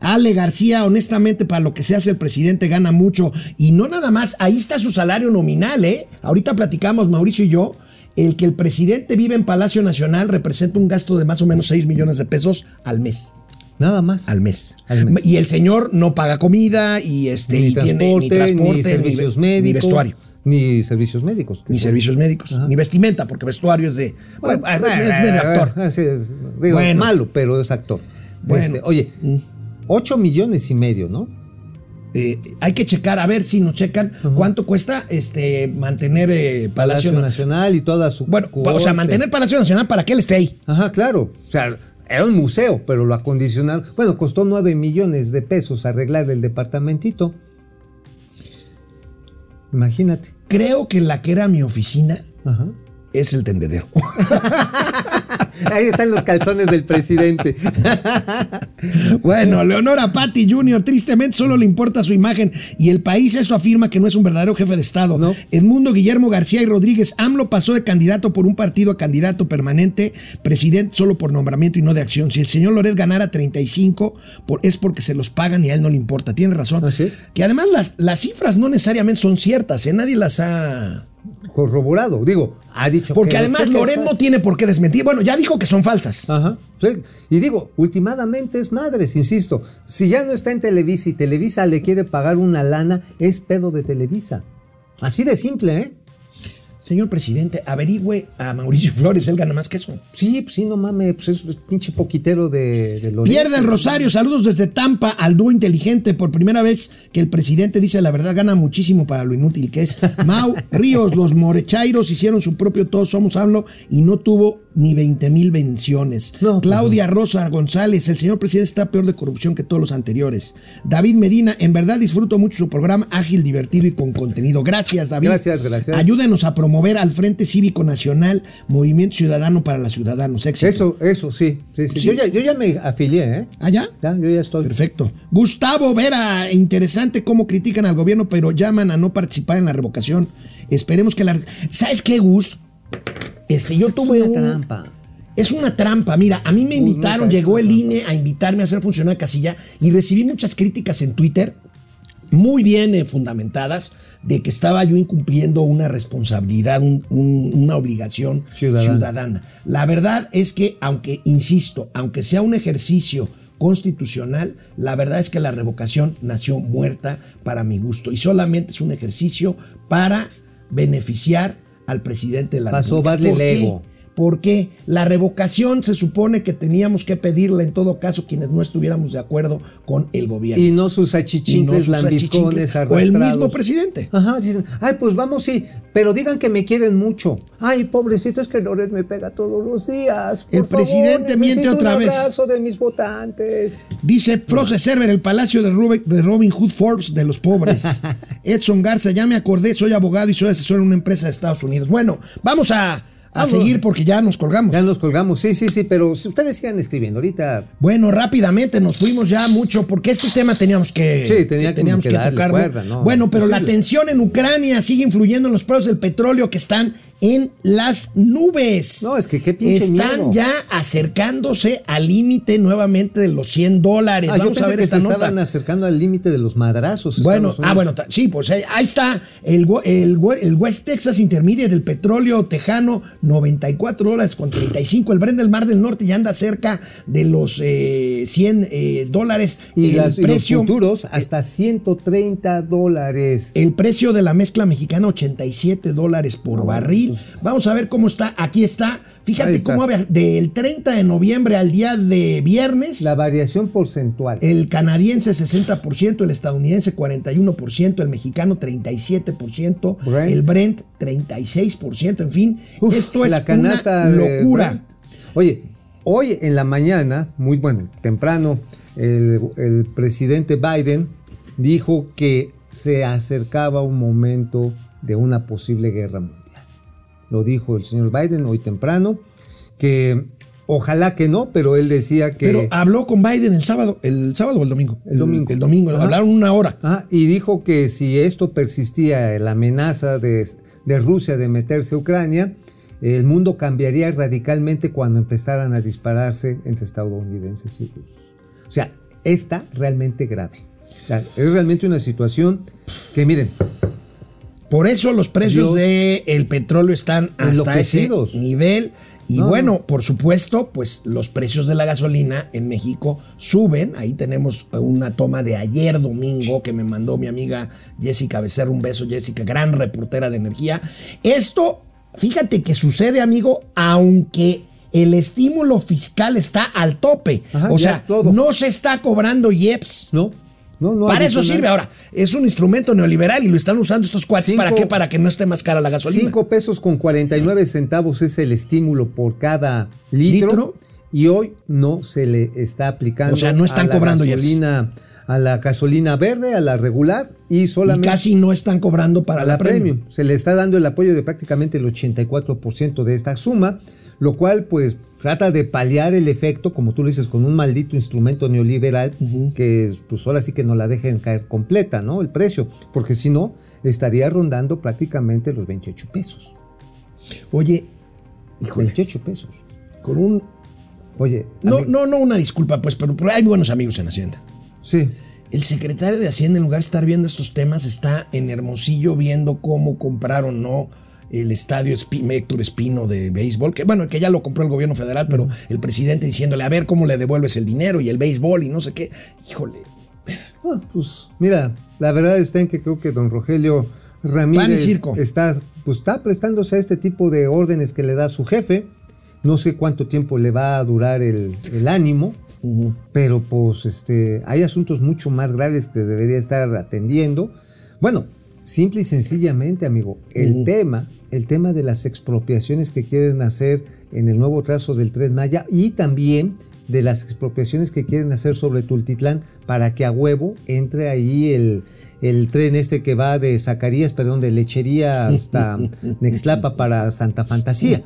Ale García, honestamente, para lo que se hace el presidente gana mucho. Y no nada más, ahí está su salario nominal, ¿eh? Ahorita platicamos, Mauricio y yo, el que el presidente vive en Palacio Nacional representa un gasto de más o menos 6 millones de pesos al mes. Nada más. Al mes. Al mes. Y el señor no paga comida y este Ni y tiene transporte, ni transporte, ni servicios ni, médicos. ni vestuario. Ni servicios médicos. Ni son- servicios médicos, Ajá. ni vestimenta, porque vestuario es de. Bueno, es, es medio actor. Ah, sí, es- digo, Bueno. malo, pero es actor. Bueno. Este, oye, 8 millones y medio, ¿no? Eh, hay que checar, a ver si nos checan cuánto cuesta este mantener eh, Palacio Palacio, Nacional y toda su. Bueno, o sea, mantener Palacio Nacional para que él esté ahí. Ajá, claro. O sea, era un museo, pero lo acondicionaron. Bueno, costó 9 millones de pesos arreglar el departamentito. Imagínate. Creo que la que era mi oficina Ajá. Es el tendedero. *laughs* Ahí están los calzones del presidente. *laughs* bueno, Leonora Patti Jr. tristemente solo le importa su imagen y el país eso afirma que no es un verdadero jefe de Estado. No. Edmundo Guillermo García y Rodríguez, AMLO pasó de candidato por un partido a candidato permanente, presidente solo por nombramiento y no de acción. Si el señor Loret ganara 35, por- es porque se los pagan y a él no le importa. Tiene razón. Así. Que además las, las cifras no necesariamente son ciertas, ¿eh? nadie las ha... Corroborado. Digo, ha dicho Porque que además Loret no tiene por qué desmentir. Bueno, ya dijo que son falsas. Ajá. sí. Y digo, últimamente es madres, insisto. Si ya no está en Televisa y Televisa le quiere pagar una lana, es pedo de Televisa. Así de simple, ¿eh? Señor presidente, averigüe a Mauricio *laughs* Flores, él gana más que eso. Sí, pues sí, no mames, pues es, es pinche poquitero de, de Loret. Pierde el Rosario, saludos desde Tampa al dúo inteligente. Por primera vez que el presidente dice la verdad, gana muchísimo para lo inútil que es. *laughs* Mau Ríos, los Morechairos hicieron su propio Todos Somos Hablo y no tuvo ni 20 mil menciones. No, Claudia Rosa González, el señor presidente está peor de corrupción que todos los anteriores. David Medina, en verdad disfruto mucho su programa, ágil, divertido y con contenido. Gracias, David. Gracias, gracias. Ayúdenos a promover al Frente Cívico Nacional, Movimiento Ciudadano para los Ciudadanos. Éxito. Eso, eso, sí. sí, sí. Sí. Yo, ya, yo ya me afilié, ¿eh? ¿Allá? Ya, yo ya estoy. Perfecto. Gustavo Vera, interesante cómo critican al gobierno, pero llaman a no participar en la revocación. Esperemos que la. ¿Sabes qué, Gus? Este, yo Es tuve una un- trampa. Es una trampa. Mira, a mí me invitaron, llegó el. INE a invitarme a hacer funcionar casilla y recibí muchas críticas en Twitter, muy bien eh, fundamentadas, de que estaba yo incumpliendo una responsabilidad, un- un- una obligación Ciudadana. ciudadana. La verdad es que, aunque, insisto, aunque sea un ejercicio constitucional, la verdad es que la revocación nació muerta para mi gusto y solamente es un ejercicio para beneficiar al presidente de la Para. Porque la revocación se supone que teníamos que pedirla en todo caso quienes no estuviéramos de acuerdo con el gobierno. Y no sus no achichincles, sus lambiscones, O el mismo presidente. Ajá, dicen, ay, pues vamos, sí, pero digan que me quieren mucho. Ay, pobrecito, es que Loret me pega todos los días. Por El presidente miente otra un vez. abrazo de mis votantes. Dice Froze Server, el palacio de de Robin Hood Forbes de los pobres. *laughs* Edson Garza, ya me acordé, soy abogado y soy asesor en una empresa de Estados Unidos. Bueno, vamos a, a seguir porque ya nos colgamos. Ya nos colgamos, sí, sí, sí, pero si ustedes sigan escribiendo ahorita. Bueno, rápidamente nos fuimos ya mucho porque este tema teníamos que, Sí, tenía que- teníamos que que, cuerda, ¿no? bueno, pero la tensión en Ucrania sigue influyendo en los precios del petróleo que están en las nubes. No, es que qué pinche Están miedo. ya acercándose al límite nuevamente de los 100 dólares. Ah, yo Vamos a pensé ver que esta se nota. estaban acercando al límite de los madrazos. Bueno, ah, bueno, sí, pues eh, ahí está el, we- el, we- el West Texas Intermediate del petróleo tejano, 94 dólares con 35. El Brent del Mar del Norte ya anda cerca de los eh, 100 eh, dólares. Y, el las, y los precio, futuros hasta 130 dólares. el precio de la mezcla mexicana, 87 dólares por barril. Vamos a ver cómo está. Aquí está. Fíjate está. cómo había del 30 de noviembre al día de viernes. La variación porcentual. El canadiense 60%, el estadounidense 41%, el mexicano 37%, Brent. el Brent 36%, en fin, Uf, esto es la canasta una locura. Brent. Oye, hoy en la mañana, muy bueno, temprano, el, el presidente Biden dijo que se acercaba un momento de una posible guerra mundial. Lo dijo el señor Biden hoy temprano, que ojalá que no, pero él decía que... Pero habló con Biden el sábado, el sábado o el domingo. El domingo. El domingo, Ajá. hablaron una hora. Ah, y dijo que si esto persistía, la amenaza de, de Rusia de meterse a Ucrania, el mundo cambiaría radicalmente cuando empezaran a dispararse entre estadounidenses y rusos. O sea, está realmente grave. O sea, es realmente una situación que, miren, Por eso los precios del petróleo están hasta ese nivel. Y No, bueno, no. por supuesto, pues los precios de la gasolina en México suben. Ahí tenemos una toma de ayer domingo que me mandó mi amiga Jessica Becerra. Un beso, Jessica, gran reportera de energía. Esto, fíjate que sucede, amigo, aunque el estímulo fiscal está al tope. Ajá, o sea, todo. no se está cobrando IEPS. no, no, no. Para eso sirve ahora. Es un instrumento neoliberal y lo están usando estos cuates. Cinco- ¿Para qué? Para que no esté más cara la gasolina. 5 pesos con 49 centavos es el estímulo por cada litro, ¿Litro? y hoy no se le está aplicando. O sea, no están a la cobrando gasolina, a la gasolina verde, a la regular y y solamente casi no están cobrando para la, la premium. premium. Se le está dando el apoyo de prácticamente el 84% de esta suma, lo cual pues trata de paliar el efecto, como tú lo dices, con un maldito instrumento neoliberal que pues ahora sí que no la dejen caer completa, ¿no? El precio, porque si no estaría rondando prácticamente los 28 pesos. Oye, híjole, 28 pesos. con un. Oye, No, amigo, no, no una disculpa, pues, pero, pero hay buenos amigos en Hacienda. sí. El secretario de Hacienda, en lugar de estar viendo estos temas, está en Hermosillo viendo cómo compraron no el estadio Espi- Héctor Espino de béisbol, que bueno, que ya lo compró el gobierno federal, pero el presidente diciéndole, a ver cómo le devuelves el dinero y el béisbol y no sé qué. Híjole, Ah, pues mira, la verdad está en que creo que don Rogelio Ramírez circo. está, pues, está prestándose a este tipo de órdenes que le da su jefe. No sé cuánto tiempo le va a durar el, el ánimo, pero pues este, hay asuntos mucho más graves que debería estar atendiendo. Bueno, simple y sencillamente, amigo, el tema, el tema de las expropiaciones que quieren hacer en el nuevo trazo del Tren Maya y también de las expropiaciones que quieren hacer sobre Tultitlán para que a huevo entre ahí el, el tren este que va de Zacarías, perdón, de Lechería hasta *laughs* Nexlapa para Santa Fantasía.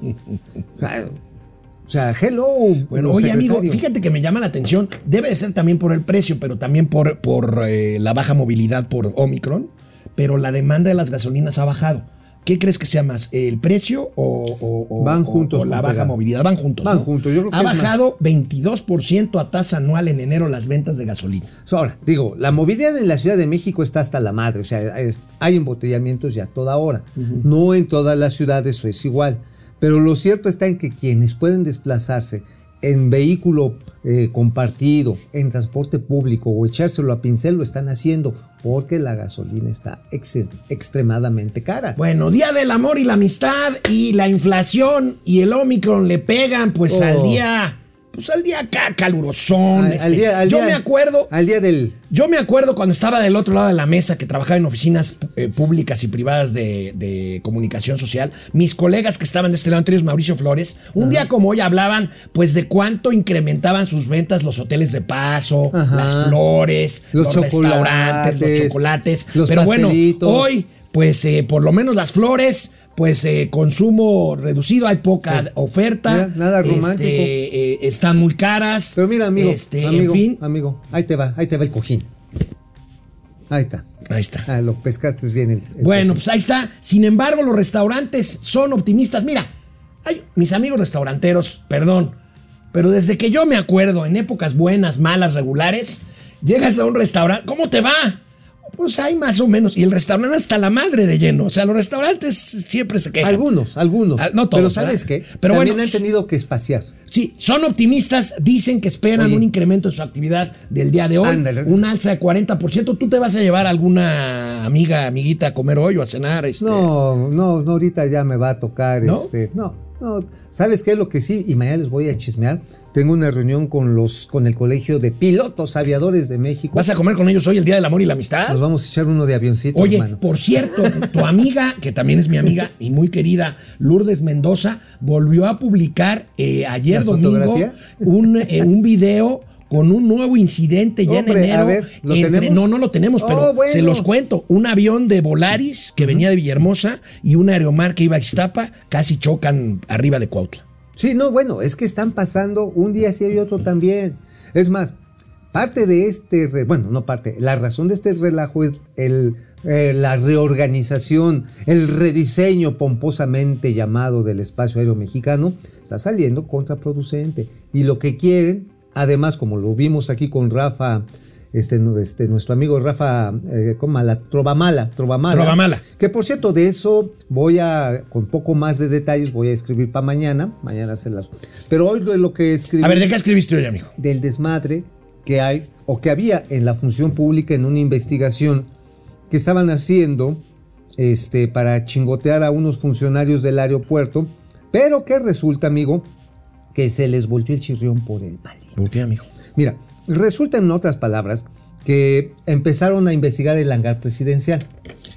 O sea, hello. Bueno, oye amigo, fíjate que me llama la atención. Debe de ser también por el precio, pero también por, por eh, la baja movilidad por Omicron. Pero la demanda de las gasolinas ha bajado. ¿Qué crees que sea más? ¿El precio o, o- o- Van juntos o la baja movilidad? Van juntos. Van ¿no? juntos, yo creo que ha es más. bajado 22% a tasa anual en enero las ventas de gasolina. Ahora, digo, la movilidad en la Ciudad de México está hasta la madre, o sea, es- hay embotellamientos ya a toda hora. No en todas las ciudades es igual, pero lo cierto está en que quienes pueden desplazarse en vehículo eh, compartido, en transporte público o echárselo a pincel lo están haciendo porque la gasolina está ex- extremadamente cara. Bueno, Día del Amor y la Amistad y la inflación y el Omicron le pegan pues Oh. al día, pues al día acá calurosón. Al- este. al día- al Yo día- me acuerdo, Al día del. yo me acuerdo cuando estaba del otro lado de la mesa que trabajaba en oficinas eh, públicas y privadas de, de comunicación social, mis colegas que estaban de este lado, entre ellos Mauricio Flores, un día como hoy hablaban pues de cuánto incrementaban sus ventas los hoteles de paso, Ajá. las flores, Los los, restaurantes, los chocolates, los Pero bueno, hoy pues eh, por lo menos las flores, pues eh, consumo reducido, hay poca Sí. oferta. Mira, nada este, romántico. eh, están muy caras. Pero mira, amigo, Este, amigo, en fin. amigo, ahí te va, ahí te va el cojín. Ahí está. Ahí está. Ah, lo pescaste bien el. el Bueno, cojín. pues ahí está. Sin embargo, los restaurantes son optimistas. Mira, hay, mis amigos restauranteros, perdón, pero desde que yo me acuerdo, en épocas buenas, malas, regulares, llegas a un restaurante, ¿cómo te va? Pues hay más o menos. Y el restaurante hasta la madre de lleno. O sea, los restaurantes siempre se quejan. Algunos, algunos. No todos, Pero ¿sabes ¿verdad? qué? Pero También bueno, han tenido que espaciar. Sí, son optimistas, dicen que esperan Oye. un incremento en su actividad del día de hoy, Ándale. un alza de 40%. ¿Tú te vas a llevar a alguna amiga, amiguita a comer hoy o a cenar? Este? No, no, no, ahorita ya me va a tocar, ¿No? este, no, no, ¿sabes qué es lo que sí? Y mañana les voy a chismear. Tengo una reunión con los, con el Colegio de Pilotos Aviadores de México. ¿Vas a comer con ellos hoy el Día del Amor y la Amistad? Nos vamos a echar uno de avioncito, Oye, hermano. por cierto, tu amiga, que también es mi amiga y muy querida, Lourdes Mendoza, volvió a publicar eh, ayer ¿Las domingo un, eh, un video con un nuevo incidente ya Hombre, en enero. a ver, ¿lo entre- tenemos? No, no lo tenemos, Oh, pero bueno. se los cuento. Un avión de Volaris que venía de Villahermosa y un aeromar que iba a Ixtapa casi chocan arriba de Cuautla. Sí, no, bueno, es que están pasando un día sí y otro también. Es más, parte de este, bueno, no parte, la razón de este relajo es el, eh, la reorganización, el rediseño pomposamente llamado del espacio aéreo mexicano, está saliendo contraproducente. Y lo que quieren, además, como lo vimos aquí con Rafa, este, este, nuestro amigo Rafa, eh, ¿cómo? La Trovamala, Trovamala. Trovamala. Que por cierto, de eso voy a, con poco más de detalles, voy a escribir para mañana. Mañana se las. Pero hoy lo que escribí A ver, ¿de qué escribiste hoy, amigo? del desmadre que hay o que había en la función pública en una investigación que estaban haciendo este, para chingotear a unos funcionarios del aeropuerto, pero que resulta, amigo, que se les volvió el chirrión por el palito. ¿Por qué, amigo? Mira, resulta en otras palabras que empezaron a investigar el hangar presidencial.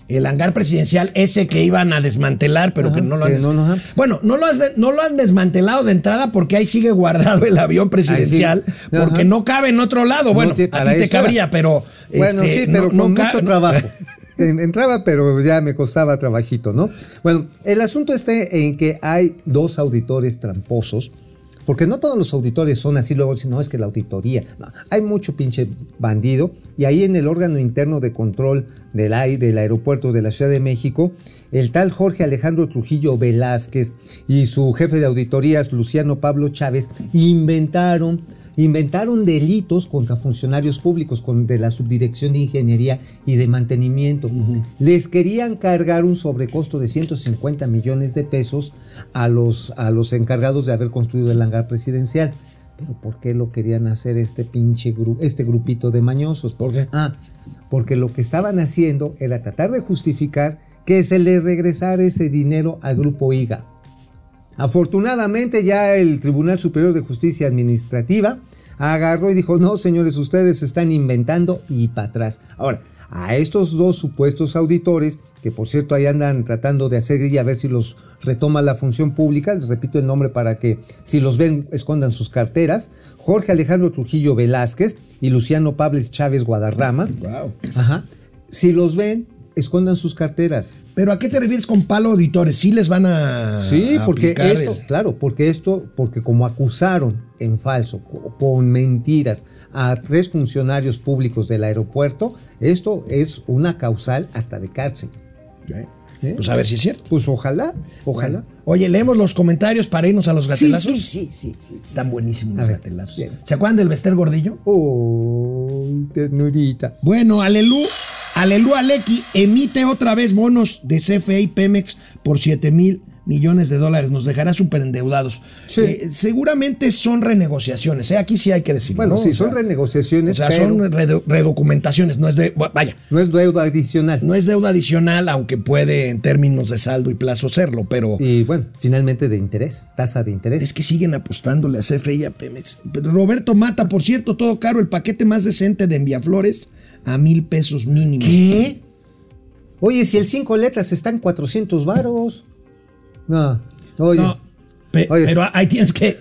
El hangar presidencial, ese que iban a desmantelar, pero Ajá, que no lo han que des- no, no, ajá. Bueno, no lo, has de- no lo han desmantelado de entrada porque ahí sigue guardado el avión presidencial. Ajá. porque no cabe en otro lado. Bueno, a ti te era. cabría, pero. Bueno, este, sí, pero no- con mucho trabajo. *laughs* En- Entraba, pero ya me costaba trabajito, ¿no? Bueno, el asunto está en que hay dos auditores tramposos, porque no todos los auditores son así, luego dicen, no, es que la auditoría. Hay mucho pinche bandido, y ahí en el órgano interno de control del AI, del aeropuerto de la Ciudad de México, el tal Jorge Alejandro Trujillo Velázquez y su jefe de auditorías, Luciano Pablo Chávez, inventaron inventaron delitos contra funcionarios públicos con, de la Subdirección de Ingeniería y de Mantenimiento. Les querían cargar un sobrecosto de 150 millones de pesos a los, a los encargados de haber construido el hangar presidencial. Pero ¿por qué lo querían hacer este pinche este grupito de mañosos? ¿Por qué? Ah, porque lo que estaban haciendo era tratar de justificar que se le regresara ese dinero al grupo IGA. Afortunadamente ya el Tribunal Superior de Justicia Administrativa agarró y dijo, no señores, ustedes están inventando y para atrás. Ahora, a estos dos supuestos auditores, que por cierto ahí andan tratando de hacer y a ver si los retoma la función pública, les repito el nombre para que si los ven escondan sus carteras, Jorge Alejandro Trujillo Velázquez y Luciano Pables Chávez Guadarrama. Wow. Ajá. Si los ven, escondan sus carteras. Pero ¿a qué te refieres con palo auditores? ¿Sí les van a. Sí, a porque esto, el- claro, porque esto, porque como acusaron en falso, co- con mentiras a tres funcionarios públicos del aeropuerto, esto es una causal hasta de cárcel. ¿Eh? ¿Eh? Pues a ver si es cierto. Pues ojalá, ojalá. Oye, leemos los comentarios para irnos a los gatelazos. sí, sí, sí, sí. Están buenísimos los gatelazos. bien. ¿Se acuerdan del Bester Gordillo? Oh, ternurita. Bueno, Alelú, Alelú Alequi emite otra vez bonos de CFE y Pemex por 7 mil millones de dólares. Nos dejará súper endeudados. Sí. Eh, seguramente son renegociaciones. ¿eh? Aquí sí hay que decirlo. Bueno, ¿no? sí, O son sea, renegociaciones, O sea, pero son redo- redocumentaciones. No es de. Vaya, no es deuda adicional. no es deuda adicional, aunque puede en términos de saldo y plazo serlo, pero. Y bueno, finalmente de interés, tasa de interés. Es que siguen apostándole a CFE y a Pemex. Roberto Mata, por cierto, todo caro, el paquete más decente de Enviaflores a mil pesos mínimo. ¿Qué? Oye, si el cinco letras están 400 varos. No, oye. No, pe- Oye. pero ahí tienes que.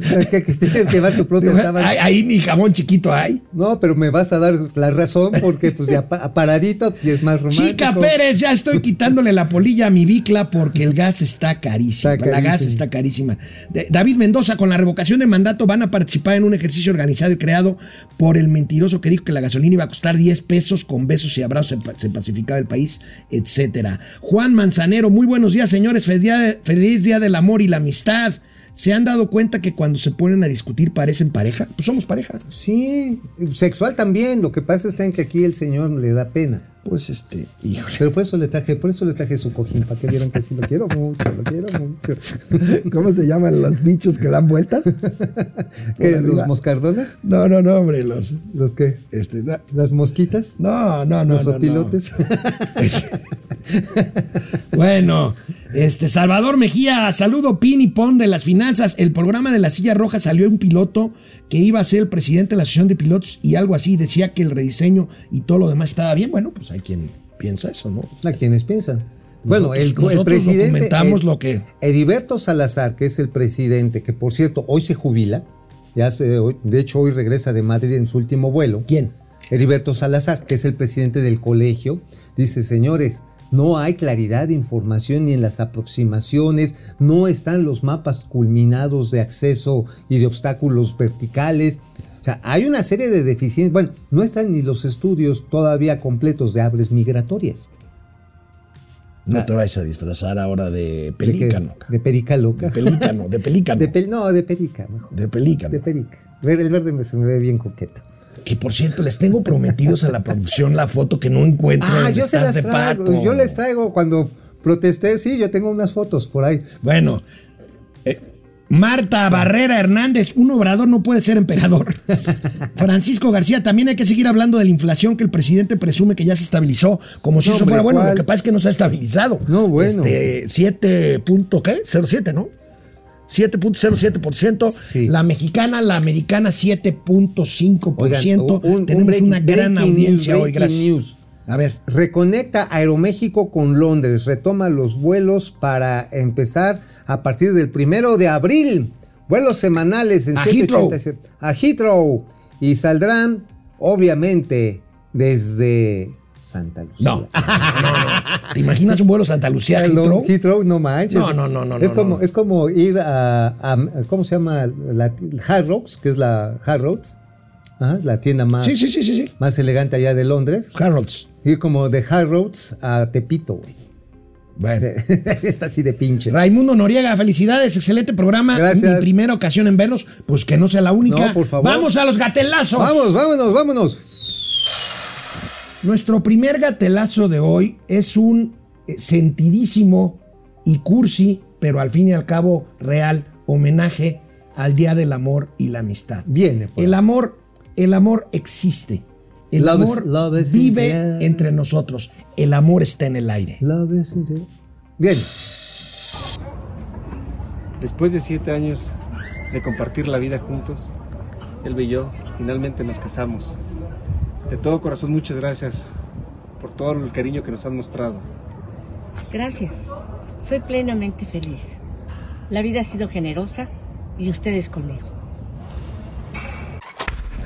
Es que, que tienes que llevar tu propia sábana. ahí, ahí ni jamón chiquito hay. No, pero me vas a dar la razón porque pues ya pa- paradito y es más romántico. Chica Pérez, ya estoy quitándole la polilla a mi bicla porque el gas está carísimo. Está La gas está carísima. De- David Mendoza, con la revocación de mandato, van a participar en un ejercicio organizado y creado por el mentiroso que dijo que la gasolina iba a costar 10 pesos con besos y abrazos se pacificaba el país, etcétera. Juan Manzanero, muy buenos días, señores. Feliz día, feliz día del amor y la amistad. ¿Se han dado cuenta que cuando se ponen a discutir parecen pareja? Pues somos pareja. Sí, sexual también. Lo que pasa es que aquí el señor le da pena. Pues este, híjole. Pero por eso le traje, por eso le traje su cojín, para que vieran que sí lo quiero mucho, lo quiero mucho. *laughs* ¿Cómo se llaman los bichos que dan vueltas? *laughs* ¿Qué, Por ¿Los moscardones? No, no, no, hombre, los. ¿Los qué? Este, no, ¿Las mosquitas? no, no, no. ¿Los no, no. opilotes? *laughs* Bueno, este Salvador Mejía, saludo Pin y Pon de las finanzas. El programa de la silla roja salió un piloto que iba a ser el presidente de la asociación de pilotos y algo así. Decía que el rediseño y todo lo demás estaba bien. Bueno, pues hay quien piensa eso, ¿no? ¿A quienes piensan? Bueno, el, el nosotros presidente. documentamos el- lo que- Heriberto Salazar, que es el presidente, que por cierto hoy se jubila, ya se, de hecho hoy regresa de Madrid en su último vuelo. ¿Quién? Heriberto Salazar, que es el presidente del colegio, dice, señores, no hay claridad de información ni en las aproximaciones, no están los mapas culminados de acceso y de obstáculos verticales. O sea, hay una serie de deficiencias. Bueno, no están ni los estudios todavía completos de aves migratorias. No te vayas a disfrazar ahora de ¿De pelícano. De perica loca. De pelícano, de *laughs* pelícano. De pel- no, de perica, mejor. De pelícano. De perica. El verde se me ve bien coqueto. Que por cierto, les tengo prometidos a la producción la foto que no encuentro Ah, yo se las de traigo. Yo les traigo cuando protesté. Sí, yo tengo unas fotos por ahí. Bueno, eh, Marta Barrera Hernández, un obrador no puede ser emperador. *laughs* Francisco García, también hay que seguir hablando de la inflación que el presidente presume que ya se estabilizó, como si eso fuera bueno. Lo que pasa es que no se ha estabilizado. No, bueno. Este, 7. punto, ¿qué? 07, ¿no? 7.07%. Sí. La mexicana, la americana, 7.5%. Oigan, un- un Tenemos breaking- una gran audiencia news, hoy, gracias. news. A ver. Reconecta Aeroméxico con Londres, retoma los vuelos para empezar a partir del primero de abril. Vuelos semanales en A 787 a Heathrow y saldrán, obviamente, desde Santa Lucía. *laughs* No. no, no. ¿Te imaginas un vuelo Santa Lucía Heathrow? Heathrow, no manches. No, no, no, no, Es no, como, es como ir a, a- ¿cómo se llama? La, Hard Rocks, que es la Hard Roads. Ajá, la tienda más, Sí, sí, sí, sí, más elegante allá de Londres. Harold's. Ir como de Hard Roads a Tepito, güey. Bueno. *laughs* Está así de pinche. Raimundo Noriega, felicidades, excelente programa. Gracias. Mi primera ocasión en verlos, pues que no sea la única. No, por favor. Vamos a los gatelazos. Vamos, vámonos, vámonos. Nuestro primer gatelazo de hoy es un eh, sentidísimo y cursi, pero al fin y al cabo real homenaje al Día del Amor y la Amistad. Viene. pues. El amor, el amor existe. El Love is- amor love is vive entre nosotros. El amor está en el aire. Love is in the- Bien. Después de siete años de compartir la vida juntos, él y yo finalmente nos casamos. De todo corazón, muchas gracias por todo el cariño que nos han mostrado. Gracias. Soy plenamente feliz. La vida ha sido generosa y ustedes conmigo.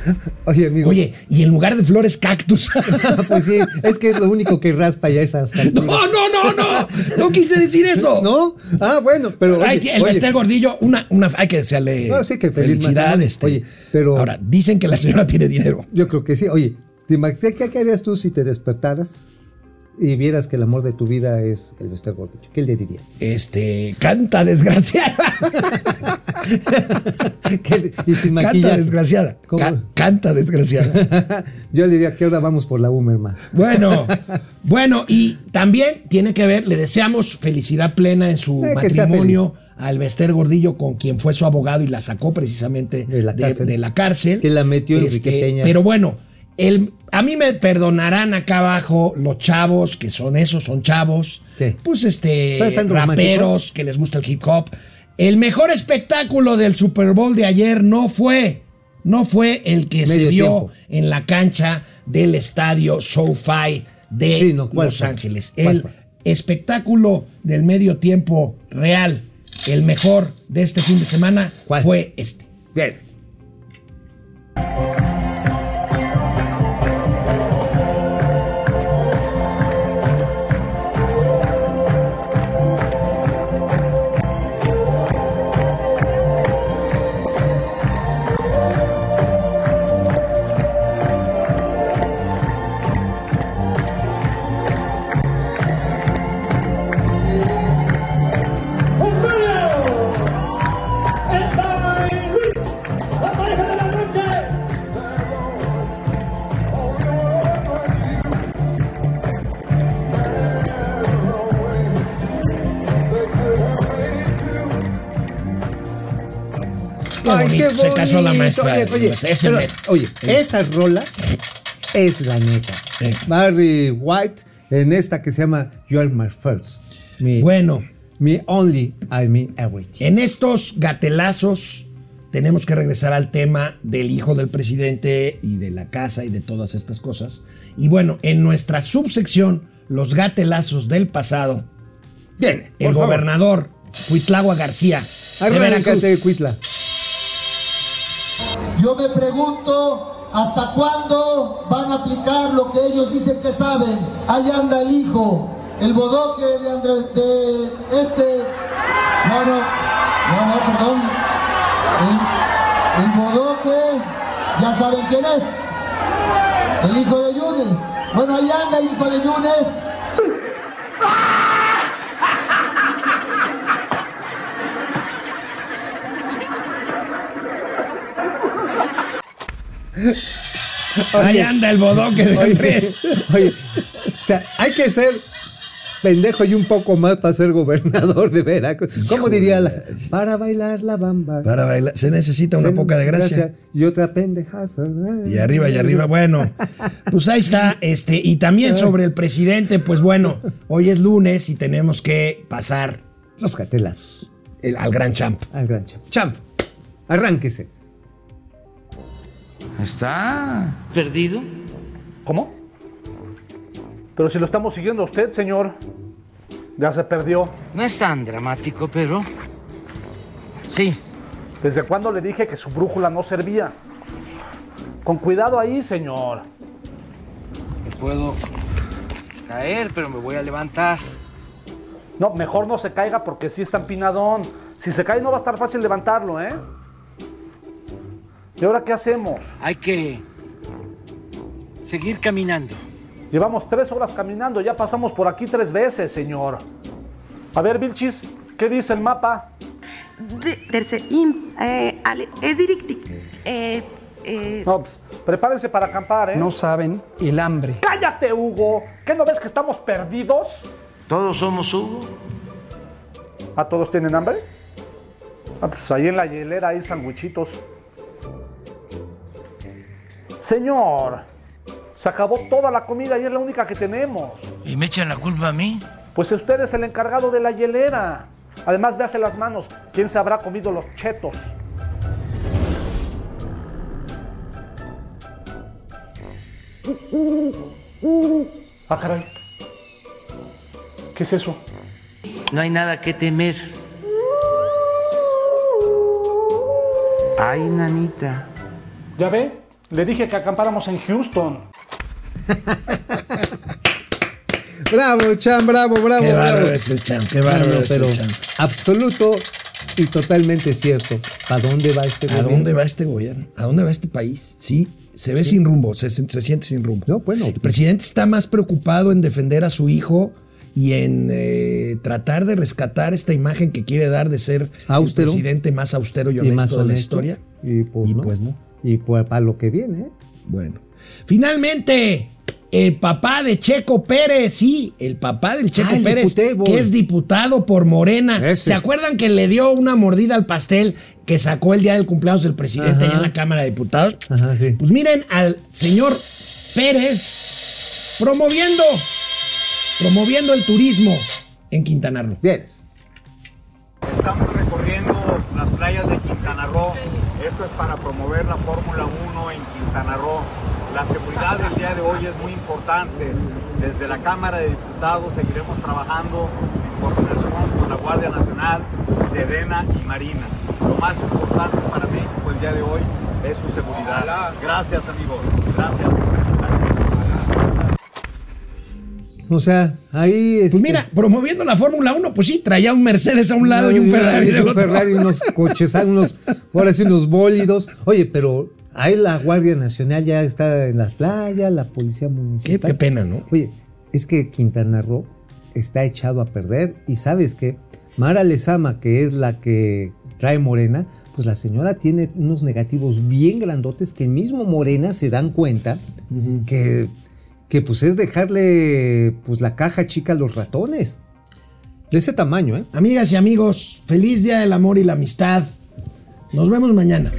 *laughs* Oye, amigo. Oye, y en lugar de flores, cactus. *laughs* *laughs* pues sí, es que es lo único que raspa ya esas no, no, no, no. No quise decir eso. ¿No? Ah, bueno, pero. Ay, oye, el oye, Gordillo, una, una, hay que desearle No, sí, que feliz este. Oye, pero- Ahora, dicen que la señora tiene dinero. Yo creo que sí. Oye, ¿te imag- ¿qué, qué harías tú si te despertaras y vieras que el amor de tu vida es el Bester Gordillo, ¿qué le dirías? Este, canta desgraciada. *laughs* ¿Qué- y sin canta maquillaje. desgraciada. ¿Cómo? Ca- canta desgraciada. *laughs* Yo le diría que ahora vamos por la Umerma. Bueno, *laughs* bueno, y también tiene que ver, le deseamos felicidad plena en su matrimonio al Bester Gordillo, con quien fue su abogado y la sacó precisamente De la cárcel. de la cárcel. Que la metió Este, Enrique Peña. Pero bueno, el, a mí me perdonarán acá abajo los chavos, que son esos, son chavos. Pues este, ¿Todavía están raperos que les gusta el hip hop. El mejor espectáculo del Super Bowl de ayer no fue, no fue el que se tiempo. en la cancha del estadio SoFi de Sí, no, ¿cuál Los fue? Ángeles. ¿Cuál El fue? espectáculo del medio tiempo real, el mejor de este fin de semana, ¿Cuál? fue este. Bien. La maestra. Oye, oye, Ese pero, oye, esa rola es la neta. Eh. Barry White en esta que se llama You Are My First. Mi, Bueno, mi Only, I Me Everything. en estos gatelazos tenemos que regresar al tema del hijo del presidente y de la casa y de todas estas cosas. Y bueno, en nuestra subsección, los gatelazos del pasado, Viene, el gobernador Cuitlagua García. Arráncate, Cuitla. Yo me pregunto hasta cuándo van a aplicar lo que ellos dicen que saben. Ahí anda el hijo, el bodoque de de este. No, no, no, no, perdón. El, el bodoque, ya saben quién es. El hijo de Yunes. Bueno, ahí anda el hijo de Yunes. Ahí anda el bodoque de Oye, oye, o sea, hay que ser pendejo y un poco más para ser gobernador de Veracruz. ¿Cómo diría la? Para bailar la bamba. Para bailar, se necesita una poca de gracia. Y otra pendejaza. Y arriba y arriba, bueno, pues ahí está, este, y también sobre el presidente, pues bueno, hoy es lunes y tenemos que pasar Los catelazos. el- al gran champ. Al gran champ. Champ, arránquese. Está perdido. ¿Cómo? Pero si lo estamos siguiendo a usted, señor. Ya se perdió. No es tan dramático, pero... Sí, ¿Desde cuándo le dije que su brújula no servía? Con cuidado ahí, señor. me puedo caer, pero me voy a levantar. No, mejor no se caiga porque sí está empinadón. Si se cae no va a estar fácil levantarlo, ¿eh? ¿Y ahora qué hacemos? Hay que seguir caminando. Llevamos tres horas caminando, ya pasamos por aquí tres veces, señor. A ver, Vilchis, ¿qué dice el mapa? De- terse im, eh, ale- es directi. Eh, eh, No, pues, prepárense para acampar, ¿eh? No saben el hambre. ¡Cállate, Hugo! ¿Qué no ves que estamos perdidos? Todos somos Hugo. ¿A todos tienen hambre? Ah, pues ahí en la hielera hay sandwichitos. Señor, se acabó toda la comida y es la única que tenemos. ¿Y me echan la culpa a mí? Pues usted es el encargado de la hielera. Además, véase las manos. ¿Quién se habrá comido los chetos? Ah, caray. ¿Qué es eso? No hay nada que temer. Ay, nanita. ¿Ya ve? Le dije que acampáramos en Houston. *laughs* Bravo, Champ, bravo, bravo, Qué bravo. bárbaro es el champ, qué bárbaro No, no, es pero el champ. absoluto y totalmente cierto. ¿Para dónde va este ¿A gobierno? dónde va este gobierno? ¿A dónde va este país? Sí, se ve sin rumbo, se, se siente sin rumbo. No, bueno. El presidente está más preocupado en defender a su hijo y en eh, tratar de rescatar esta imagen que quiere dar de ser Austero. el presidente más austero y y honesto de la historia. Y pues, Y no. pues no. Y pues para lo que viene, ¿eh? Bueno. Finalmente, el papá de Checo Pérez, sí, el papá del Checo Ah, Pérez, que es diputado por Morena. Ese. ¿Se acuerdan que le dio una mordida al pastel que sacó el día del cumpleaños del presidente Ajá. allá en la Cámara de Diputados? Ajá, sí. Pues miren al señor Pérez promoviendo, promoviendo el turismo en Quintana Roo. Vienes. Estamos recorriendo las playas de Quintana Roo. Esto es para promover la Fórmula 1 en Quintana Roo. La seguridad del día de hoy es muy importante. Desde la Cámara de Diputados seguiremos trabajando en coordinación con la Guardia Nacional, Sedena y Marina. Lo más importante para México el día de hoy es su seguridad. Gracias amigos. Gracias. O sea, ahí Pues este, mira, promoviendo la Fórmula 1, pues sí, traía un Mercedes a un lado y un Ferrari y un. Ferrari, unos *laughs* coches, ah, unos, ahora sí, unos bólidos. Oye, pero ahí la Guardia Nacional ya está en las playas, la Policía Qué, Municipal. qué pena, ¿no? Oye, es que Quintana Roo está echado a perder y sabes que Mara Lezama, que es la que trae Morena, pues la señora tiene unos negativos bien grandotes que el mismo Morena se dan cuenta que, que pues es dejarle pues la caja chica a los ratones. De ese tamaño, ¿eh? Amigas y amigos, feliz día del amor y la amistad. Nos vemos mañana.